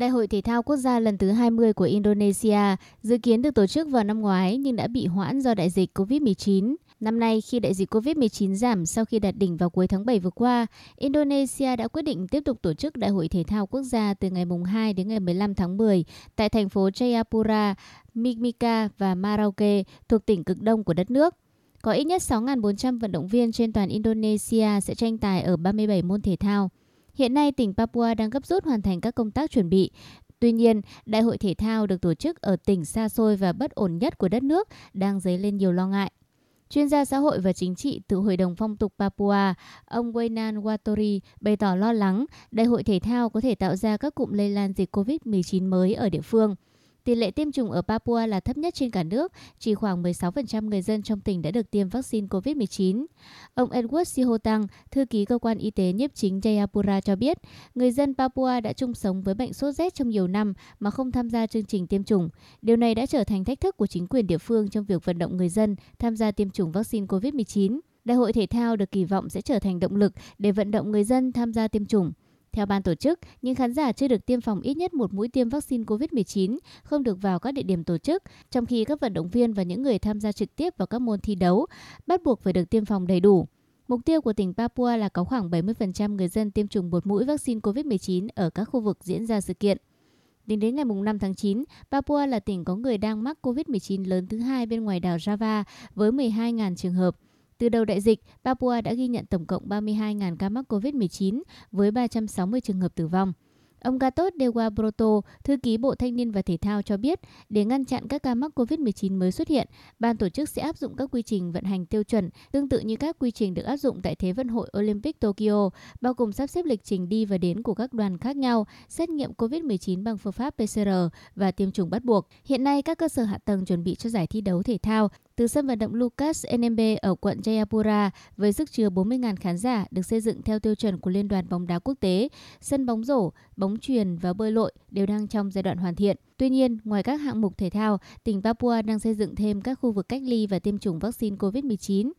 Đại hội thể thao quốc gia lần thứ 20 của Indonesia dự kiến được tổ chức vào năm ngoái nhưng đã bị hoãn do đại dịch COVID-19. Năm nay, khi đại dịch COVID-19 giảm sau khi đạt đỉnh vào cuối tháng 7 vừa qua, Indonesia đã quyết định tiếp tục tổ chức Đại hội thể thao quốc gia từ ngày 2 đến ngày 15 tháng 10 tại thành phố Jayapura, Mimika và Marauke thuộc tỉnh cực đông của đất nước. Có ít nhất 6.400 vận động viên trên toàn Indonesia sẽ tranh tài ở 37 môn thể thao. Hiện nay, tỉnh Papua đang gấp rút hoàn thành các công tác chuẩn bị. Tuy nhiên, đại hội thể thao được tổ chức ở tỉnh xa xôi và bất ổn nhất của đất nước đang dấy lên nhiều lo ngại. Chuyên gia xã hội và chính trị từ Hội đồng Phong tục Papua, ông Waynan Watori bày tỏ lo lắng đại hội thể thao có thể tạo ra các cụm lây lan dịch COVID-19 mới ở địa phương. Tỷ lệ tiêm chủng ở Papua là thấp nhất trên cả nước, chỉ khoảng 16% người dân trong tỉnh đã được tiêm vaccine COVID-19. Ông Edward Sihotang, thư ký cơ quan y tế nhiếp chính Jayapura cho biết, người dân Papua đã chung sống với bệnh sốt rét trong nhiều năm mà không tham gia chương trình tiêm chủng. Điều này đã trở thành thách thức của chính quyền địa phương trong việc vận động người dân tham gia tiêm chủng vaccine COVID-19. Đại hội thể thao được kỳ vọng sẽ trở thành động lực để vận động người dân tham gia tiêm chủng. Theo ban tổ chức, những khán giả chưa được tiêm phòng ít nhất một mũi tiêm vaccine COVID-19 không được vào các địa điểm tổ chức, trong khi các vận động viên và những người tham gia trực tiếp vào các môn thi đấu bắt buộc phải được tiêm phòng đầy đủ. Mục tiêu của tỉnh Papua là có khoảng 70% người dân tiêm chủng một mũi vaccine COVID-19 ở các khu vực diễn ra sự kiện. Tính đến ngày 5 tháng 9, Papua là tỉnh có người đang mắc COVID-19 lớn thứ hai bên ngoài đảo Java với 12.000 trường hợp. Từ đầu đại dịch, Papua đã ghi nhận tổng cộng 32.000 ca mắc COVID-19 với 360 trường hợp tử vong. Ông Gatot Dewa Broto, thư ký Bộ Thanh niên và Thể thao cho biết, để ngăn chặn các ca mắc COVID-19 mới xuất hiện, ban tổ chức sẽ áp dụng các quy trình vận hành tiêu chuẩn tương tự như các quy trình được áp dụng tại Thế vận hội Olympic Tokyo, bao gồm sắp xếp lịch trình đi và đến của các đoàn khác nhau, xét nghiệm COVID-19 bằng phương pháp PCR và tiêm chủng bắt buộc. Hiện nay, các cơ sở hạ tầng chuẩn bị cho giải thi đấu thể thao từ sân vận động Lucas NMB ở quận Jayapura với sức chứa 40.000 khán giả được xây dựng theo tiêu chuẩn của Liên đoàn bóng đá quốc tế, sân bóng rổ, bóng chuyền và bơi lội đều đang trong giai đoạn hoàn thiện. Tuy nhiên, ngoài các hạng mục thể thao, tỉnh Papua đang xây dựng thêm các khu vực cách ly và tiêm chủng vaccine COVID-19.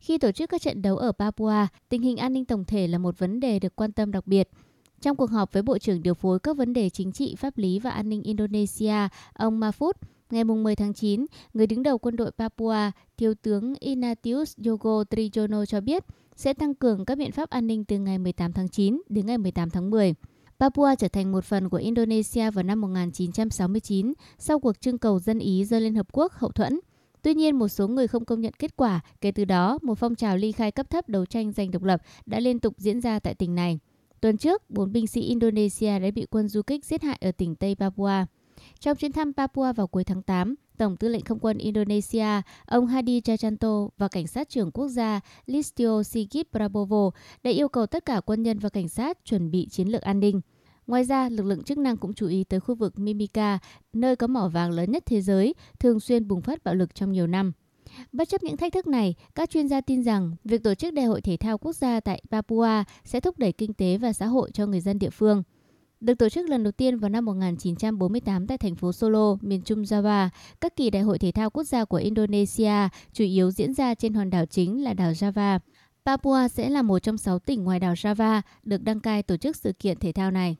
Khi tổ chức các trận đấu ở Papua, tình hình an ninh tổng thể là một vấn đề được quan tâm đặc biệt. Trong cuộc họp với Bộ trưởng điều phối các vấn đề chính trị, pháp lý và an ninh Indonesia, ông Mahfud, Ngày 10 tháng 9, người đứng đầu quân đội Papua, Thiếu tướng Inatius Yogo Trijono cho biết sẽ tăng cường các biện pháp an ninh từ ngày 18 tháng 9 đến ngày 18 tháng 10. Papua trở thành một phần của Indonesia vào năm 1969 sau cuộc trưng cầu dân Ý do Liên Hợp Quốc hậu thuẫn. Tuy nhiên, một số người không công nhận kết quả. Kể từ đó, một phong trào ly khai cấp thấp đấu tranh giành độc lập đã liên tục diễn ra tại tỉnh này. Tuần trước, bốn binh sĩ Indonesia đã bị quân du kích giết hại ở tỉnh Tây Papua. Trong chuyến thăm Papua vào cuối tháng 8, Tổng tư lệnh không quân Indonesia, ông Hadi Chajanto và cảnh sát trưởng quốc gia Listio Sigit Prabowo đã yêu cầu tất cả quân nhân và cảnh sát chuẩn bị chiến lược an ninh. Ngoài ra, lực lượng chức năng cũng chú ý tới khu vực Mimika, nơi có mỏ vàng lớn nhất thế giới, thường xuyên bùng phát bạo lực trong nhiều năm. Bất chấp những thách thức này, các chuyên gia tin rằng việc tổ chức đại hội thể thao quốc gia tại Papua sẽ thúc đẩy kinh tế và xã hội cho người dân địa phương. Được tổ chức lần đầu tiên vào năm 1948 tại thành phố Solo, miền trung Java, các kỳ đại hội thể thao quốc gia của Indonesia chủ yếu diễn ra trên hòn đảo chính là đảo Java. Papua sẽ là một trong sáu tỉnh ngoài đảo Java được đăng cai tổ chức sự kiện thể thao này.